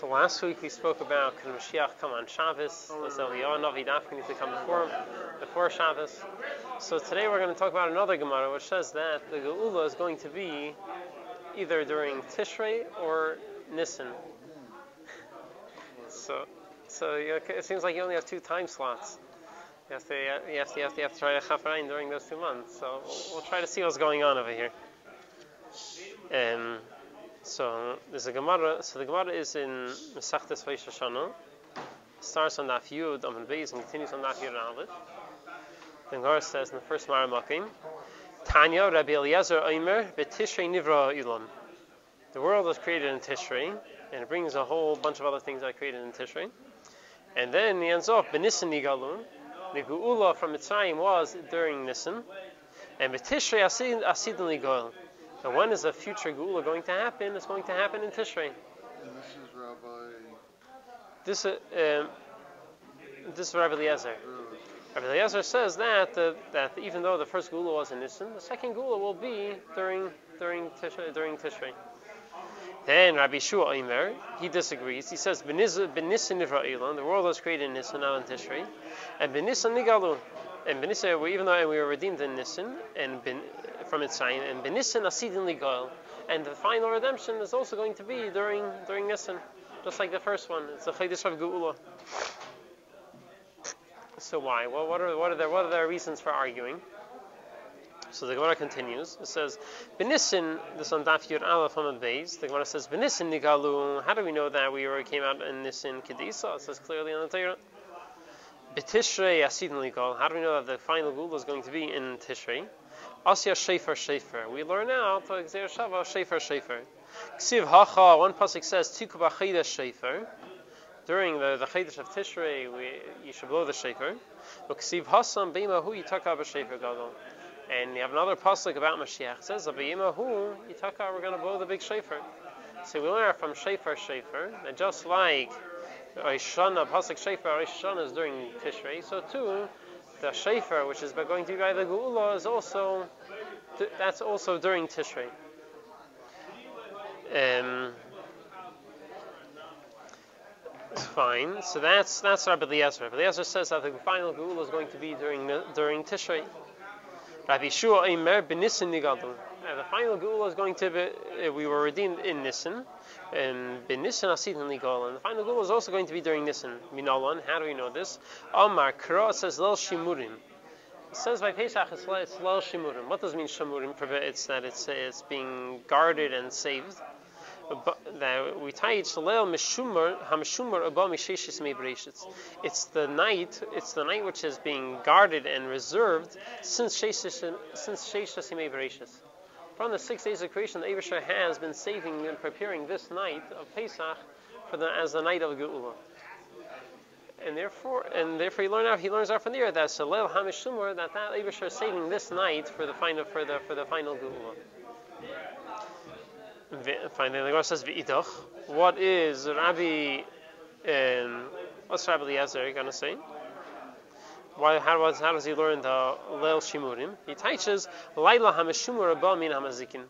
So last week we spoke about can Mashiach come on Shabbos? Was Eliyahu Navi Daf need to come before before Shabbos? So today we're going to talk about another Gemara which says that the Geula is going to be either during Tishrei or Nisan. So, so it seems like you only have two time slots. You have to, you have to, you have to, you have to try to during those two months. So we'll, we'll, try to see what's going on over here. Um, so there's a Gemara. So the Gemara is in Masechtes Rosh Hashanah. Starts on Daf Yud on Beis and continues on Daf Yud and Aleph. The Gemara says in the first Maramakim, Tanya Rabbi Eliezer Omer beTishrei Nivra Ilan. The world was created in Tishrei, and it brings a whole bunch of other things that are created in Tishrei. And then he ends off Benisan Nigalun. The Geula from Mitzrayim was during Nisan, and beTishrei Asid Asid Nigal. And when is a future Gula going to happen? It's going to happen in Tishrei. And this is Rabbi. This, uh, um, this is Rabbi Eliezer. Rabbi Eliezer says that uh, that even though the first Gula was in Nisan, the second Gula will be during during Tishrei. During Tishrei. Then Rabbi Shua Omer, he disagrees. He says, "Benisan Nivra the world was created in Nisan, not in Tishrei, and Benisan Nigalu, and Benisan, even though we were redeemed in Nisan, and ben, from its sign, and Benisan Asidin Ligal, and the final redemption is also going to be during during Nisan, just like the first one. It's the Chedesh of Geula. So why? Well, what are what are their what are their reasons for arguing? So the Gemara continues. It says, "Benisin." This on Daf Yud Aleph on the base. The Gemara says, "Benisin nigalu." How do we know that we already came out in Nisin Kedisa? It says clearly on the Torah. Betishrei Asidin Ligal. How do we know that the final Gula is going to be in Tishrei? Asya Shefer Shefer. We learn now to Shava Shefer Shefer. Ksiv Hacha. One pasuk says Tikuba Chayda Shefer. During the the Chedesh of Tishrei, we, you should blow the Shefer. But Ksiv Hasam Bima Hu Yitaka Shefer Gadol. And you have another pasuk about Mashiach. It says, Abiyima Hu Yitaka, we're going to blow the big Shefer. So we learn from Shefer Shefer, and just like Oishana, pasuk Shefer, Oishana is during Tishrei, so too, the Shefer, which is by going to by the Geula, is also that's also during Tishrei. Um, fine. So that's that's Rabbi Eliezer. Rabbi Eliezer says that the final Geula is going to be during during Tishrei. Rabbi Shua Eimer benisin nigadol. The final Geula is going to be. Uh, we were redeemed in Nisan, and benisin asidin nigal. And the final Geula is also going to be during Nisan. Minalan. How do we know this? Amar Kra says Lel Shimurim. It says by Pesach it's Lel Shimurim. What does mean Shimurim? It's that it's it's being guarded and saved. That we tie it Mebreshitz. It's the night. It's the night which is being guarded and reserved since Sheshis Mebreshitz. From the six days of creation, the Avishar has been saving and preparing this night of Pesach for the, as the night of Geula. And therefore, and therefore, he learned out. He learns out from there that Shalel Hamishumar that that Avishar is saving this night for the final for the for the final Geula. Finally, the Gemara says v'idach. What is Rabbi? Um, what's Rabbi Eliezer going to say? Why? How, was, how does he learn the leil shimurim? He teaches laila hamishumur abba min hamazikin.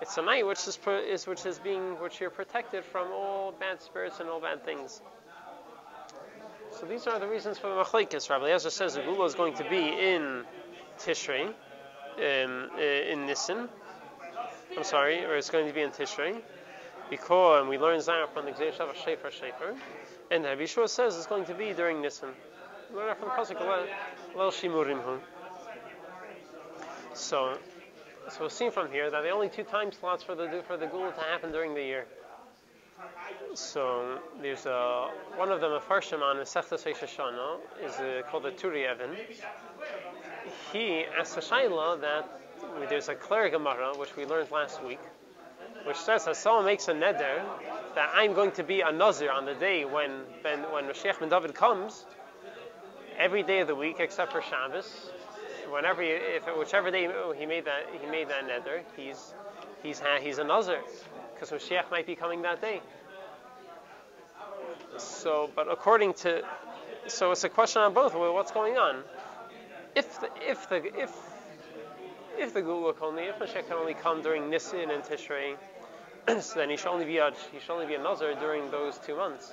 It's a night which is, is which is being which you're protected from all bad spirits and all bad things. So these are the reasons for the machlekes. Rabbi Eliezer says the Gula is going to be in Tishrei, in Nisan, I'm sorry, or it's going to be in Tishrei, because and we learn Zayar from the Gzeir Shav Shefer Shefer, and Rabbi Shua says it's going to be during Nisan. From pasuk Shimurim. So, so we've seen from here that the only two time slots for the for the Gula to happen during the year. So there's a one of them a Farshim on Masechtas Shoshana is uh, called the Turei Even. He asks a shaila that there's a clear Gemara, which we learned last week, which says that someone makes a neder that I'm going to be a nazir on the day when when, when Mashiach ben David comes, every day of the week except for Shabbos. Whenever, he, if whichever day he made that he made that neder, he's he's he's a nazir because Mashiach might be coming that day. So, but according to, so it's a question on both. Well, what's going on? If the, if the if if the Gula only, if Mashiach can only come during Nisan and Tishrei, so then he should only be a he should only be a nazar during those two months.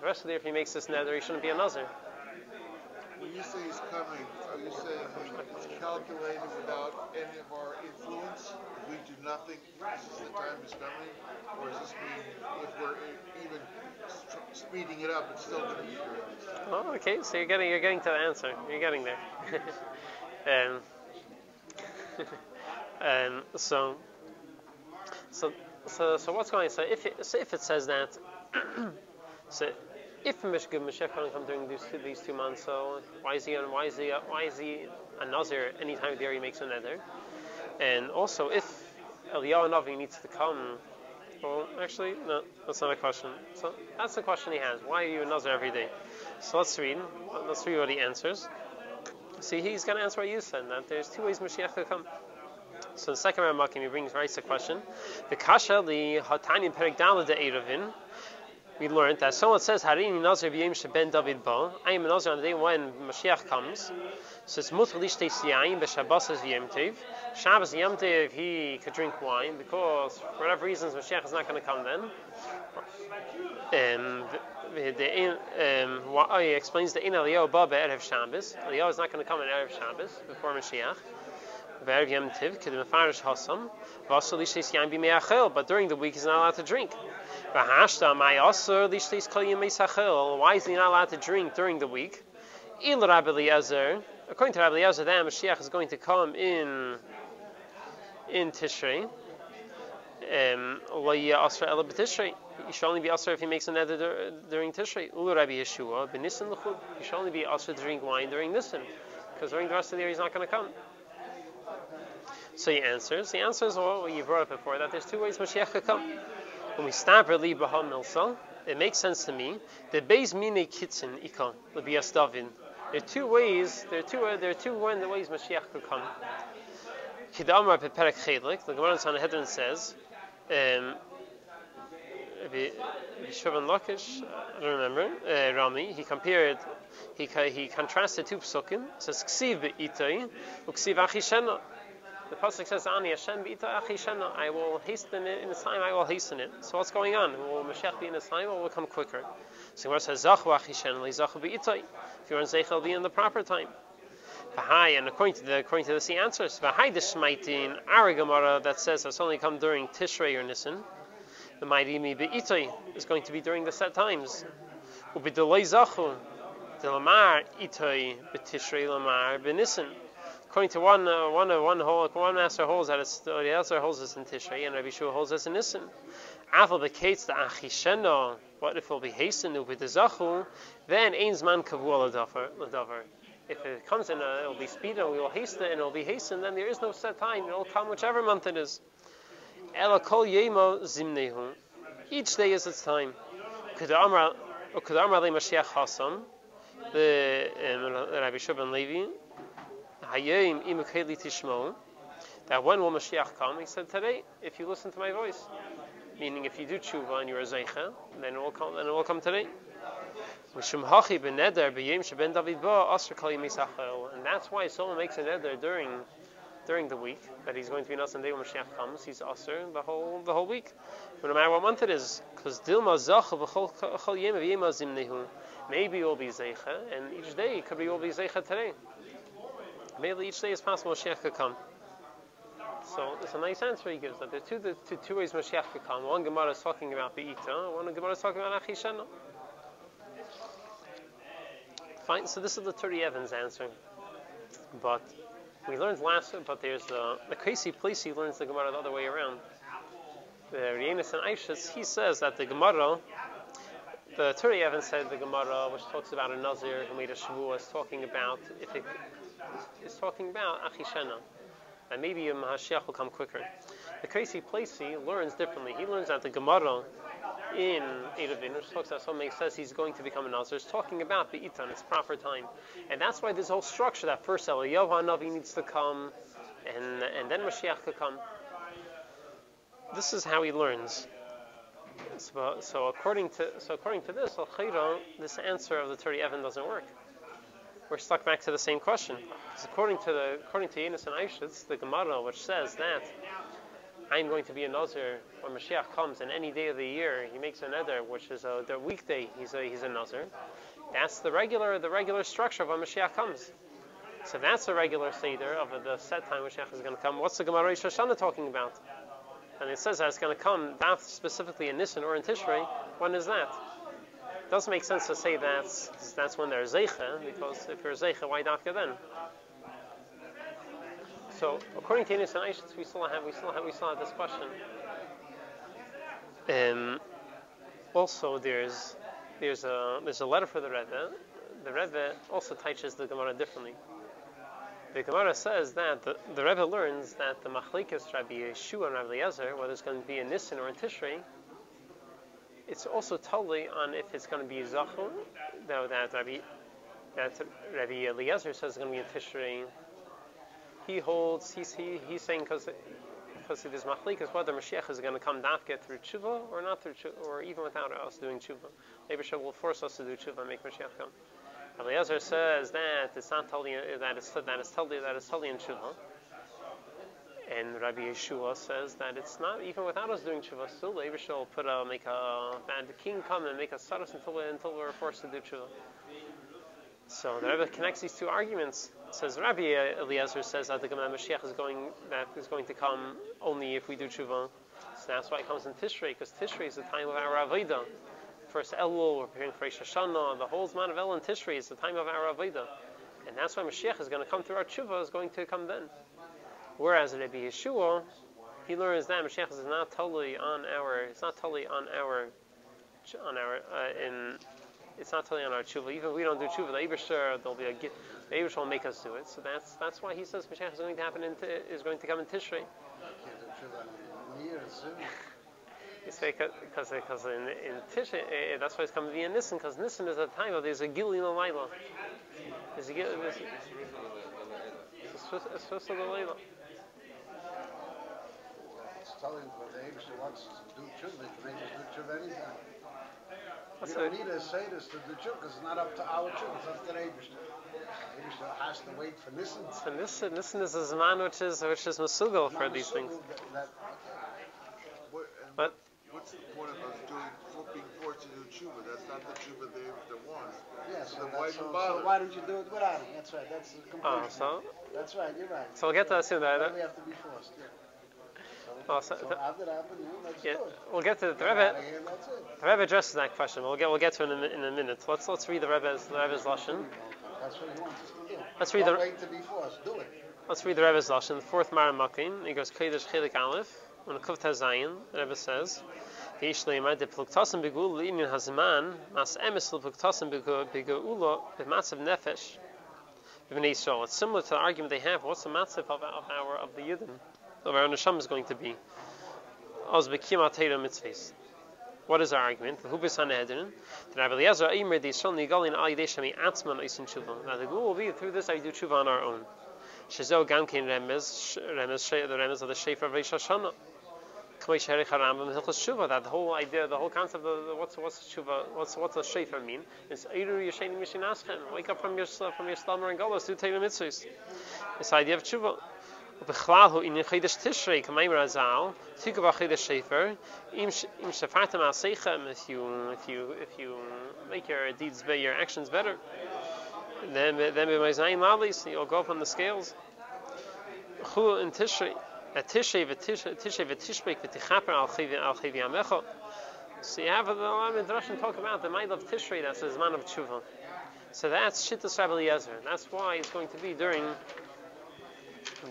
The rest of the year, if he makes this nether, he shouldn't be a nazar. When you say he's coming, are you saying it's calculated without any of our influence? If we do nothing, this is the time he's coming? Or does this mean if we're even speeding it up, it's still going to be time? Oh, okay. So you're getting you're getting to the answer. You're getting there. um, um, so, so, so, so what's going? So if it, so if it says that, so if Mishka Mashiach can come during these two, these two months, so why is he on, why is he why is he a nazir the he makes a nether? And also if Eliyahu Navi needs to come. Well, actually, no, that's not a question. So that's the question he has. Why are you a nazir every day? So let's read. Let's read what he answers. See, he's going to answer what you said, that there's two ways Mashiach could come. So the second Ramakim, he brings writes a question. The kasha the hatani perik dala de eravin. We learned that someone says Harini Nazir v'yem sheben David ba. I am a Nazir on the day when Mashiach comes. So it's mutar lishtei siyayim b'Shabbos v'yem tev. Shabbos yom he could drink wine because for whatever reasons Mashiach is not going to come then. Um, the, the, um, why- he explains the in Eliyahu ba be'erev Shabbos. Eliyahu is not going to come in erev Shabbos before Mashiach. Be'erev Yom Tiv, kid mefarish hasam. V'asol lishtei. But during the week he's not allowed to drink. Why is he not allowed to drink during the week? According to Rabbi Eliezer, then Mashiach is going to come in in Tishrei. Um. He should only be asur if he makes a nether dur- during Tishrei. Ulu Rabbi. He should only be asur to drink wine during Nisan, because during the rest of the year he's not going to come. So he answers. The answer is what you brought up before that there's two ways Mashiach could come. When we stop really Baham Milsa, it makes sense to me. The Beis Mine Kitzin Ikon Lebias David. There are two ways. There are two. There are two ways Mashiach could come. Kidamar Peperek Chelik. The Gemara in Sanhedrin says. Um, Vishavan Lakish, I don't remember, uh, Rami, he compared, he, he contrasted two psukim, says, Ksiv be'itai, uksiv achishena. The pasuk says, "Ani Hashem b'ita achi shena." I will hasten it in his time. I will hasten it. So what's going on? Will Mashiach be in his time, or will it come quicker? So Gemara says, "Zachu achi shena li zachu b'ita." If you're in zeichel, be in the proper time. V'hai, and according to the according to this, he answers, "V'hai d'shmaitin." Our that says it's only come during Tishrei or Nisan. The mighty mi b'ita is going to be during the set times. U'b'delay zachu. Delamar itay b'tishrei lamar b'nisan according to one uh, one uh, one one master holds that it's the other holds this in Tishrei and Rabbi Shua holds this in Nisan. After the kates the achisheno, what if it will be hastened with the zachu? Then ain's man kavua ladavar. If it comes in, uh, it will be speed and we will hasten it and it will be hastened. Then there is no set time; it will come whichever month it is. Ela kol yemo zimnehu. Each day is its time. Kedamar le Mashiach Hasam. The um, Rabbi Shua ben Levi. That when will Mashiach come? He said today, if you listen to my voice. Meaning, if you do tshuva and you're a zeicha, then it will come. Then it will come today. And that's why someone makes a neder during during the week that he's going to be in the day when Mashiach comes. He's asr the whole the whole week, no matter what month it is, because. Maybe will be zeicha, and each day could be will be zeicha today. Maybe each day is possible Mashiach could come. So it's a nice answer he gives that there are two, the, two, two ways Mashiach could come. One Gemara is talking about Be'ita, one Gemara is talking about Achishana. Fine, so this is the Turei Evens answer. But we learned last, but there's the, the Casey Placey learns the Gemara the other way around. The Rienis and Aishas, he says that the Gemara, the Turei Evens said the Gemara, which talks about a Nazir who made a Shavua, is talking about if it is talking about Achishena. And maybe a Mashiach will come quicker. The Casey Placey learns differently. He learns that the Gemara in Eruvin, which talks about something says he's going to become a Nazir, is talking about the Itan, its proper time. And that's why this whole structure that first Eliyahu Hanavi needs to come, and, and then Mashiach could come. This is how he learns. So, so according to so according to this, this answer of the Turei Even doesn't work we're stuck back to the same question. According to the according to Yinus and Aishitz, the Gemara, which says that I'm going to be a Nazir when Mashiach comes, and any day of the year he makes a neder, which is a the weekday, he's a he's a Nazir. That's the regular the regular structure of when Mashiach comes. So that's a regular seder of the set time Mashiach is going to come. What's the Gemara Rosh talking about? And it says that it's going to come specifically in Nisan or in Tishrei. When is that? It doesn't make sense to say that's that's when there's zeicha, because if you're zeicha, why dafka then? So according to Inus and we still have we still have we still have this question. Um, also, there's there's a there's a letter for the Rebbe. The Rebbe also teaches the Gemara differently. The Gemara says that the, the Rebbe learns that the Machlikas Rabbi Yeshua and Rabbi Eliezer, whether it's going to be in Nisan or in Tishrei, it's also totally on if it's going to be Zachon, though that Rabbi that Rabbi Eliezer says it's going to be in Tishrei. He holds he's he, he's saying because because it is machlikas whether Mashiach is going to come dafka through tshuva or not through tshuva, or even without us doing tshuva. Maybe will force us to do tshuva and make Mashiach come. Eliezer says that it's not totally that it's that it's totally that it's totally in tshuva. And Rabbi Yeshua says that it's not even without us doing tshuva. Still, the Abishah will put a make a bad king come and make us saras until we, until we're forced to do tshuva. So the Rebbe connects these two arguments. Says Rabbi Eliezer says that the Gemara Mashiach is going that is going to come only if we do tshuva. So that's why it comes in Tishrei because Tishrei is the time of our avodah. First Elul, we're preparing for Rosh Hashanah. The whole Zman of Elul and Tishrei is the time of our avodah, and that's why Mashiach is going to come through our tshuva is going to come then. Whereas Rabbi Yeshua, he learns that Mashiach is not totally on our. It's not totally on our on our uh, in it's not totally on our tshuva. Even if we don't do tshuva, the Eibushter, there'll be a the Eibushter will make us do it. So that's that's why he says Mashiach is going to happen in, is going to come in Tishrei. Say because because in in Tishrei uh, that's why it's coming in Nisan because Nisan is a time of there's a Gili in the Laila. There's a Gili. It's supposed to the Laila. It's telling what the Eibushter wants us to do tshuva. He can make us do tshuva anytime. That's we don't it. need to say this to the Chuk, it's not up to our Chuk, it's up to the Eibishter. Eibishter has to wait for Nissen. So Nisan, Nisan is a Zman which is which is Masugal for these things. That, What, But what's the point of us doing, for being forced to do tshuva? That's not the tshuva they, they want. yeah, so, So why so, even so why don't you do it without him? That's right, that's the complete. oh, so That's right, you're right. so we'll get to that soon. Why do we have to be forced? Yeah. Oh, so- So the- after that, know, yeah, it. we'll get to the Get Rebbe. here, and that's it. The Rebbe addresses that question. We'll get we'll get to it in a, in a minute. Let's let's read the Rebbe's the Rebbe's lashon. That's what he wants us to do. Let's read Don't the- wait to be forced, do it. Let's read the Rebbe's lashon. The fourth Maramakim. He goes Kodesh Chelik Aleph. On Kuf Zayin, the Rebbe says. De pluktasim begul le'inyan hazman mas emes b'matzav nefesh b'nei Yisrael. It's similar to the argument they have. What's the matzav of, of our of the Yidden of our neshama is going to be? What is our argument? The Hubis Hanedrin. The Rabbi the Yisrael Nigalin Al Yidei Shemi Atzman Oisin Tshuva. Now the goal will be through this I do tshuva on our own. The Remez of the Shefer of Rosh Hashanah. That the whole idea, the whole concept of what's what's tshuva, what's what's a Shefer mean? It's Eiru Yesheni Mishin. Wake up from your from your slumber and go. do Torah mitzvahs. This idea of tshuva. ובכלל הוא עניין חידש תשרי, כמיימר הזל, תיקו בחידש שפר, אם אם שפרתם מעשיכם, if you, if you, if you make your deeds better, your actions better, then, then b'mayzayim malis, you'll go up on the scales. Chu in Tishrei, at Tishrei v'Tishrei v'Tishbek v'Tichaper al chivi al chivi amecha. So you have the Midrashim talk about the mind of Tishrei, that's the man of tshuva. So that's Shittas Rabbi Eliezer. That's why it's going to be during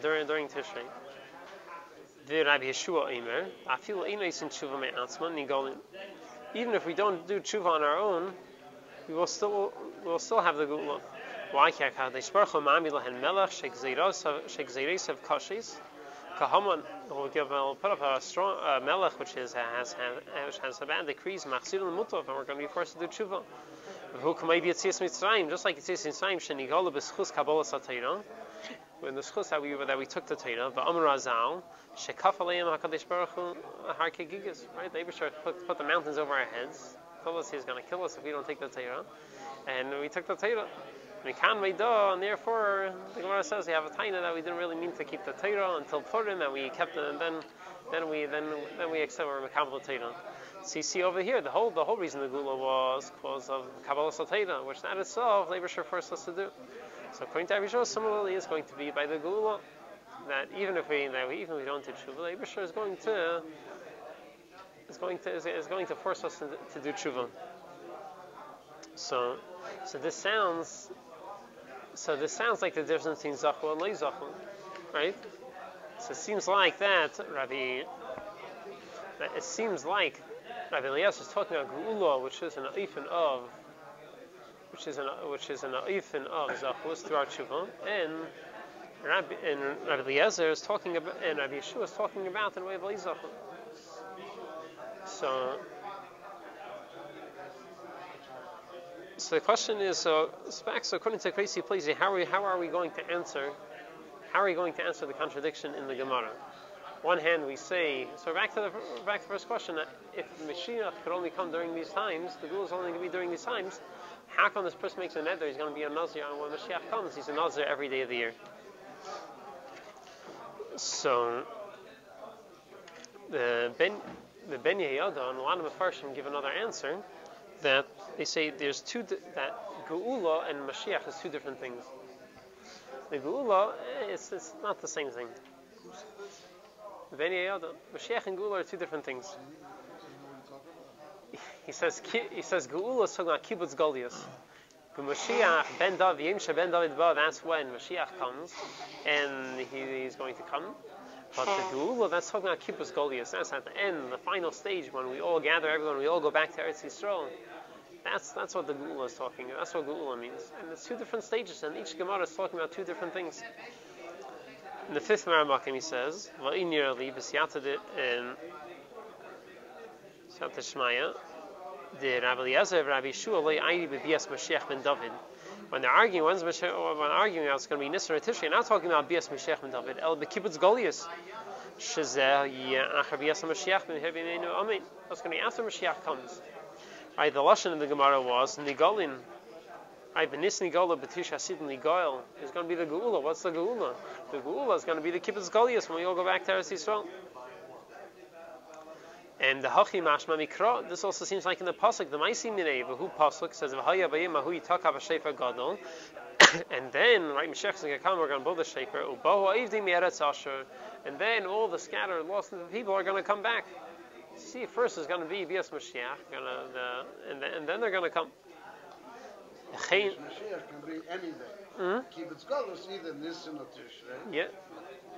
during during Tishrei. Rabbi Yeshua Eimer, Afilu Einos in Tshuva Nigolin. Even if we don't do Tshuva on our own, we will still we will still have the Gula. Why? Hakadosh Baruch Hu Ma'amid Lahen Melech Shekzeiros of Kashis. Kahaman will give will put up a strong uh, melech which is has has which has a bad decrees machzir mutov and we're going to be forced to do tshuva. Who can maybe Yitzias Mitzrayim just like Yitzias Mitzrayim shenigola b'schus kabbalah satayra when the schus that we that we took the Torah, the Amr Azal, Shekaf Aleim Hakadosh Baruch Hu Har Kegigas, right? The Eibushter put put the mountains over our heads. Told us he's going to kill us if we don't take the Torah, and we took the. We can't Meidah, and therefore the Gemara says we have a taina that we didn't really mean to keep the Torah until Purim, and we kept it, and then then we then then we accept we're Makabal So you see over here, the whole the whole reason the Gula was because of Kabbalah Sateda, which that itself Labor forced us to do. So according to Abishur, similarly is going to be by the Gula that even if we that we, even if we don't do tshuva, Abishur is going to is going to is, going to force us to, to do tshuva. So so this sounds so this sounds like the difference between zachu and leizachu, right? So it seems like that Rabbi. It seems like Rabbi Elias is talking about geula, which is an ifin of, which is an which is an of zachus through our tshuva, and Rabbi and Rabbi Eliezer is talking about, and Rabbi Yeshua is talking about the way of. So. So the question is, so Spax, according to Crazy Pleasy, how are we, how are we going to answer? How are we going to answer the contradiction in the Gemara? One hand, we say, so back to the back to the first question: If Mashiach could only come during these times, the Gula is only going to be during these times. How come this person makes a nether? He's going to be a Nazir, and when Mashiach comes, he's a Nazir every day of the year. So the Ben the Ben Yehoyada and a lot of Mefarshim give another answer that they say there's two that Geula and Mashiach is two different things. The Geula is it's not the same thing. Ben Yehoyada, Mashiach and Geula are two different things. He says he is talking about kibbutz galuyos. But Mashiach Ben David Yimsha Ben David Ba, that's when Mashiach comes, and he, he's going to come. But the Geula, that's talking about kibbutz galuyos. That's at the end, the final stage when we all gather, everyone, we all go back to Eretz Yisrael. That's that's what the Geula is talking. That's what Geula means. And it's two different stages, and each Gemara is talking about two different things. In the fifth Maramakim, he says, "Va'in yerli b'siyata in Siyata Shmaya." The Rabbi Eliezer, Rabbi Shua, loy ayri b'bias Mashiach ben David. When they're arguing, when's Mashiach, when arguing, it's going to be Nisra Tishrei. Not talking about bias Mashiach ben David. El b'kibbutz Galuyos. Shazeh yachar bias Mashiach ben Herbimenu Amen. That's going to be after Mashiach comes. Right, the lashon in the Gemara was Nigolin. Right, Benis Nigola Betish Hasid Nigoil is going to be the Geula. What's the Geula? The Geula is going to be the Kibbutz Galuyos when we all go back to Eretz Yisrael. And the Hachi Mashma Mikra, this also seems like in the Pasuk, the Maisi Minei, Vahu Pasuk says, Vahaya Bayim Mahu Yitakav Shefer Gadol. And then, right, Mashiach is going to come, we're going to build a Shefer, Ubahu Aivdi Mieretz Asher. And then all the scattered, lost people are going to come back. See, first is going to be Bias Mashiach, gonna, the, and, then, and then they're going to come. Mashiach can be any day. Mhm. Kibbutz Galus either Nisan or Tishrei. Yeah,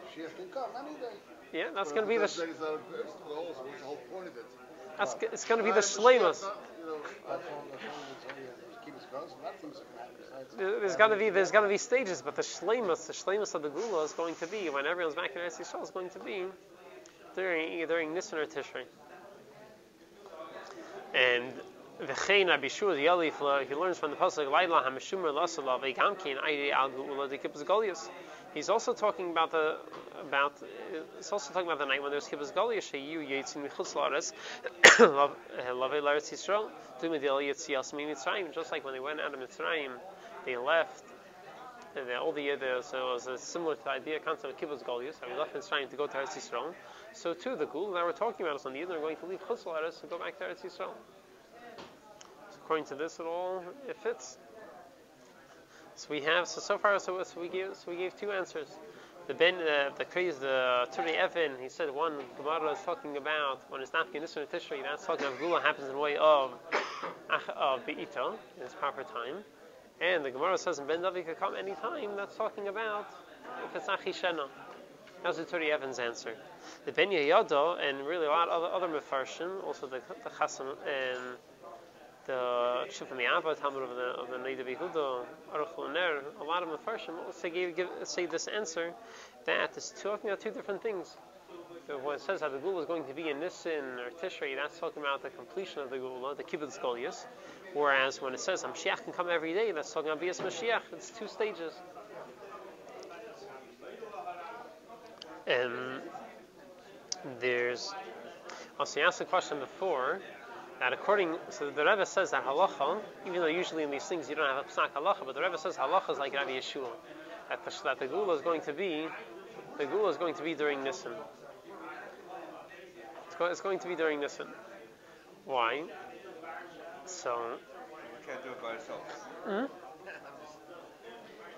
Mashiach can come any day. Yeah, that's going to be the. That is it's the whole, it's the whole point of it. That's, g- it's going to be the I understand, shlemus. but, You know, That's all, that's all we tell you. Kibbutz Galus, a lot of things can happen besides. There- There's going to be there's going to be stages, but the shlemus, the shlemus of the gula is going to be when everyone's back in Eretz Yisrael is going to be during during Nisan or Tishrei. And v'chein the Yalif, he learns from the pasuk Laila Hameshumer Lasalav Eigamkin Ayri Al Geula the Galuyos. He's also talking about the about. It's also talking about the night when there's kibbutz galuyos sheyu yitzin michutz laaretz lavei laaretz Yisrael dumidil yitzias mitzrayim. Just like when they went out of Mitzrayim, they left. And all the uh, year there, so it was a similar to the idea concept of kibbutz galuyos. So we left Mitzrayim to go to Eretz Yisrael. So too, the Gul that we're talking about is on the year they're going to leave chutz laaretz to go back to Eretz Yisrael. So according to this, it all it fits. So we have so so far so, so we gave so we gave two answers. The Ben uh, the craze the Turei Even he said one Gemara is talking about when it's not Nissan Tishrei that's talking about Gula happens in the way of Ach- of Beito in its proper time, and the Gemara says in Ben Davi could come any time. That's talking about if it's Achishena. That's the Turei Even's answer. The Ben Yehoyada and really a lot of other, other Mefarshim, also the the Chasam and the Shuf and the Abba, Talmud of the of the Neidav Yehuda, a lot of Mefarshim say give, give say this answer that is talking about two different things. So when it says that the Gula is going to be in Nisan or Tishrei, that's talking about the completion of the Gula, the Kibbutz Galuyos. Whereas when it says Mashiach can come every day, that's talking about Bias Mashiach. It's two stages. And there's also you asked the question before that according so the Rebbe says that halacha, even though usually in these things you don't have a psak halacha, but the Rebbe says halacha is like Rabbi Yeshua, that the, that the gula is going to be the gula is going to be during Nisan. go, it's going to be during Nisan. Why? So, We can't do it by ourselves. Hmm?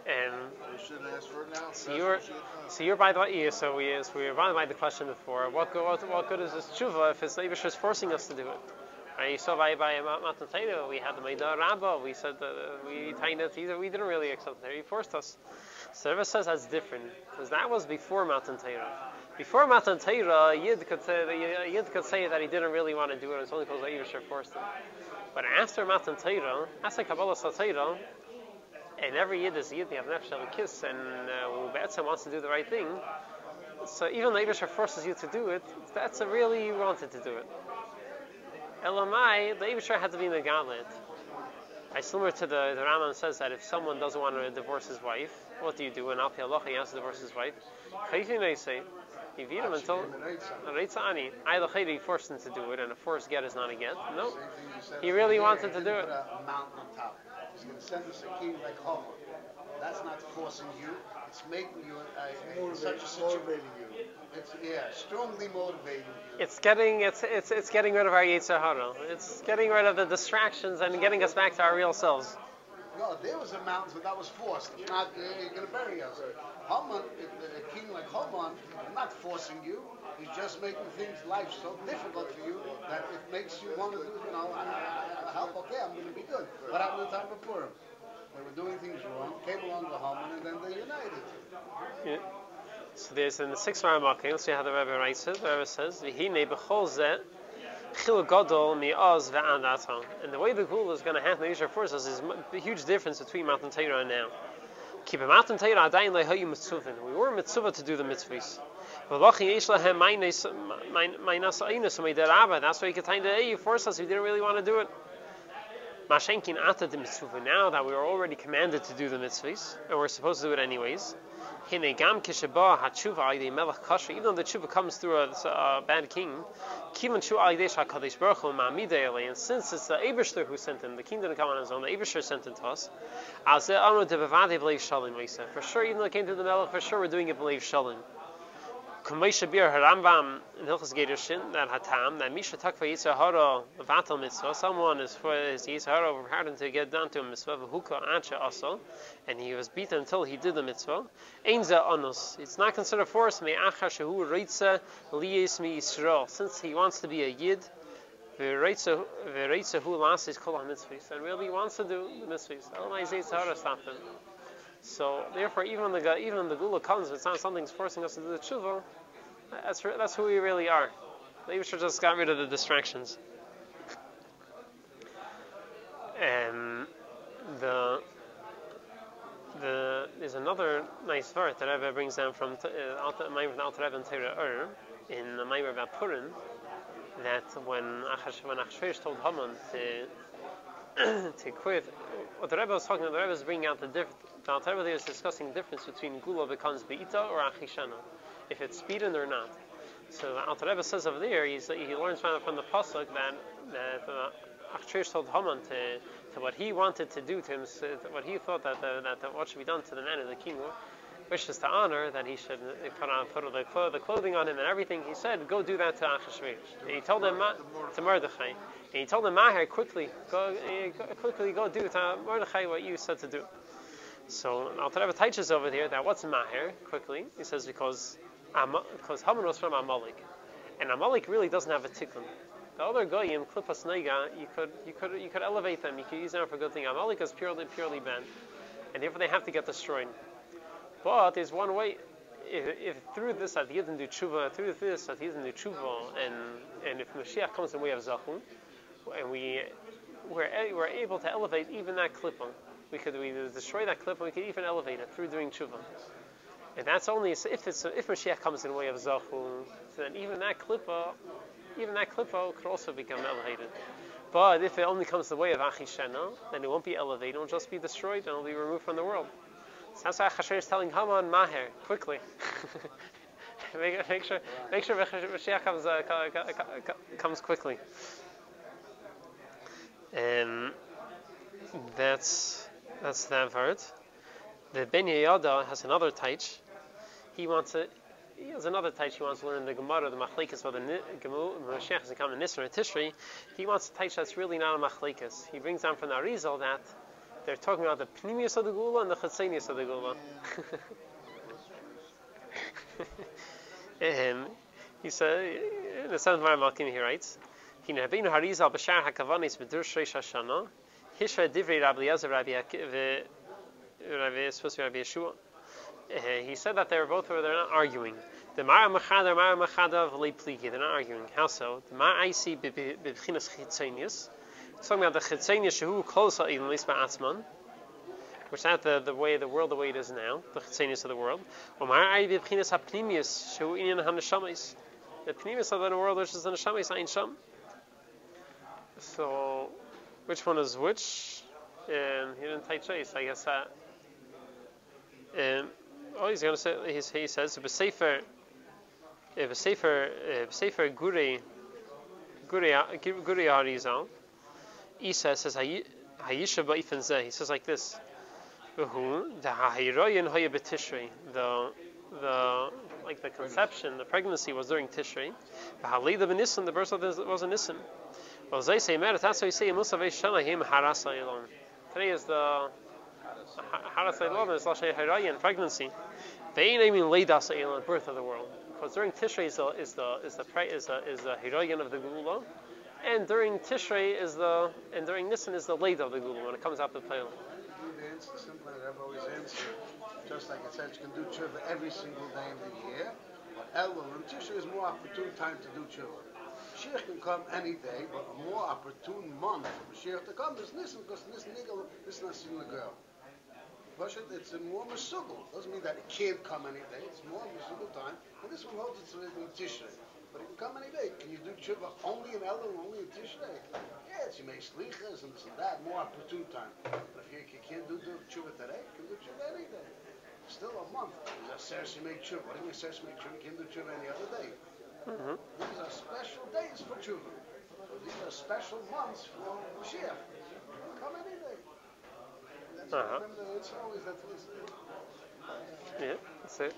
and We shouldn't ask for it now. So you're- what you get now. so you're by the yeah, so we so we were by the question before. What good what, what good is this tshuva if it's Eibush is forcing us to do it? Right? You saw by by Matan we had the Meida Rabbah. We said that uh, we it. Either we didn't really accept it. He forced us. Rebbe says that's different because that was before Matan Torah. Before Matan Torah, Yid could say Yid could say that he didn't really want to do it. It's only because Eibush forced him. But after Matan Torah, after Kabbalah Satira, and every Yid is Yid, they have nefesh kiss, and uh, wants to do the right thing. So even the Eibush forces you to do it, that's really wanted to do it. Elamai, the Eibush had to be Megalit. I similar to the the Rambam says that if someone doesn't want to divorce his wife, what do you do? And Al Pi Allah, he has to divorce his wife. Chayfin they say, you beat him until Reitza Ani. Either Chayri forced him to do it, and a forced get is not a get. No. He really wanted to do it. Put a mountain on top. He's going to send us a king like Homer. That's not forcing you. It's making you uh, in such a Motivating, situation. motivating you. It's yeah, strongly motivating you. It's getting it's it's it's getting rid of our Yetzer Hara. It's getting rid of the distractions and getting us back to our real selves. No, there was a mountain, but that was forced. If not, uh, you're going to bury us. Haman, a king like Haman, is not forcing you. He's just making things life so difficult for you that it makes you want to do, you know, uh, help. Okay, I'm going to be good. What happened to the time before him? They were doing things wrong, came along to Haman, and then they united. Yeah. So there's in the sixth Ramakim, let's see how the Rebbe writes it. The Rebbe says, "V'hine b'chol zeh chil gadol mi'oz ve'ad atam." And the way the Gula is going to happen, the Yisrael forces us, is a huge difference between Matan Torah and now. Keep Matan Torah adayin lehayu mitzvah. We were mitzvah to do the mitzvahs. That's why you could find that hey, you forced us. We didn't really want to do it. Mashenkin ata the mitzvah. Now that we are already commanded to do the mitzvahs, and we're supposed to do it anyways. Even though the tshuva comes through a, a bad king. And since it's the Eibushter who sent him, the king didn't come on his own. The Eibushter sent him to us. For sure, even though it came to the melech, for sure we're doing it b'leiv shalim. Kumeisha bir harambam in Hilchas Geirushin that hatam that misha takva yitzah hara vatal mitzvah. Someone is for his yitzah hara overpowered to get down to a mitzvah v'huka ancha also, and he was beaten until he did the mitzvah. Einza anus. It's not considered force me acha shehu reitza liyes mi Yisrael. Since he wants to be a yid, v'reitza hu lasis kol ha-mitzvahs, and really wants to do the mitzvahs. Otherwise, yitzah hara stopped him. So therefore, even the even the gula comes, it's not something's forcing us to do the tshuva. That's that's who we really are. The Yibusha just got rid of the distractions. And the the there's another nice verse that Rebbe brings down from uh, Maimer from Alter Rebbe and Torah Or in the Maimer about Purim that when Achashverosh told Haman to to quit, what the Rebbe was talking about, the Rebbe was bringing out the difference. The Alter Rebbe was discussing the difference between Gula becomes Be'ita or Achishana, if it's speeding or not. So the Alter Rebbe says over there, he's, he learns from, from the pasuk that that uh, Achashverosh told Haman to, to what he wanted to do to him, so what he thought that, the, that the, what should be done to the man of the king wishes to honor, that he should uh, put on put the, clo- the clothing on him and everything. He said, go do that to. And he told him Ma- to Mordechai. And he told him, Maher, quickly, go, uh, go quickly go do to Mordechai what you said to do. So Alter Rebbe teaches over here that what's Maher, quickly, he says because because Haman was from Amalek, and Amalek really doesn't have a tikkun. The other goyim, klipas Nega, you could you could you could elevate them. You could use them for good thing. Amalek is purely purely bad, and therefore they have to get destroyed. But there's one way. If, if through this didn't do tshuva, through this he do tshuva, and and if Mashiach comes in the way of Zachun, and we we're, we're able to elevate even that klippa, we could we destroy that klippa, we could even elevate it through doing tshuva. And that's only if it's if Mashiach comes in the way of Zachun, then even that klippa, uh, even that klippa uh, could also become elevated. But if it only comes the way of Achishena, then it won't be elevated, it will just be destroyed and it will be removed from the world. So that's why Achashverosh is telling Haman, Maher, quickly. make, make sure, make sure Mashiach comes, uh, co- co- co- co- comes quickly. And that's that's that part. The Ben Yehoyada has another taich. He wants it. he has another teach he wants to learn the Gemara, the Machlekes, whether Ni- Gemu- Mashiach is coming Nisr or Tishri. He wants to teach that's really not a Machlekes. He brings down from the Arizal that they're talking about the Pnimius of the Gula and the Chatzenius of the Gula. um, he said, in the seventh Malkim, he writes, Hina Rabbeinu Harizal b'shar hakavanis b'dur shreish hashana, divrei Rabbi Eliezer Rabbi Ak- v- supposed to be Rabbi Yeshua. Uh, he said that they were both they're not arguing. The Mara Machada, Mara Machada of Pligi, they're not arguing. How so? The Ma Aisi b'bchinas chitzenius. It's talking about the chitzenius shehu close in least ba'atzman, which is not the, the way the world the way it is now, the chitzenius of the world. Or Mara Ai b'bchinas hapnimius shehu inyan hanashamis. The pnimius of the world, which is the neshamis, ain sham. So, which one is which? Um, he didn't take chase, I guess. Um, oh, he's going to say, he's, he says, B'sefer, uh, B'sefer, uh, B'sefer Guri, Guri, Guri Arizal, Isa says, "Hayi- Hayisha Ba'ifan Zeh, he says like this, the the, like the conception, the pregnancy was during Tishrei, B'Halida B'Nisan, the birth of this was a Nisan. Well, they say, Merit, that's why you say, Musa Ve'Shana Him Harasa. Today is the Harasa Elon, is Lashei Hirayin, pregnancy. They ain't even Leidas Elon, birth of the world. Because during Tishrei is the is the is the is the is the Hirayin of the Gula, and during Tishrei is the and during Nisan is the Leda of the Gula when it comes out the Pale. The simple I've always answered. Just like it says you can do tshuva every single day in the year. But Elul and Tisha is more opportune time to do tshuva. Mashiach can come any day, but a more opportune month for Mashiach to come is Nisan, because Nisan Nigel the girl. It's a more Mesugel. Doesn't mean that it can't come any day. It's more Mesugel time. And this one holds it's in Tishrei. But it can come any day. Can you do tshuva only in Elul, only in Tishrei? Yes, you make slichas and this and that. More opportune time. But if you, you can't do, do tshuva today, you can do tshuva any day. Still a month. There's a seriously make tshuva. What do you mean seriously make tshuva? You can't do tshuva any other day. Mm-hmm. These are special days for tshuva. So these are special months for Mashiach. Come any day. That's Uh-huh. remember, it's always that. Yeah, that's it.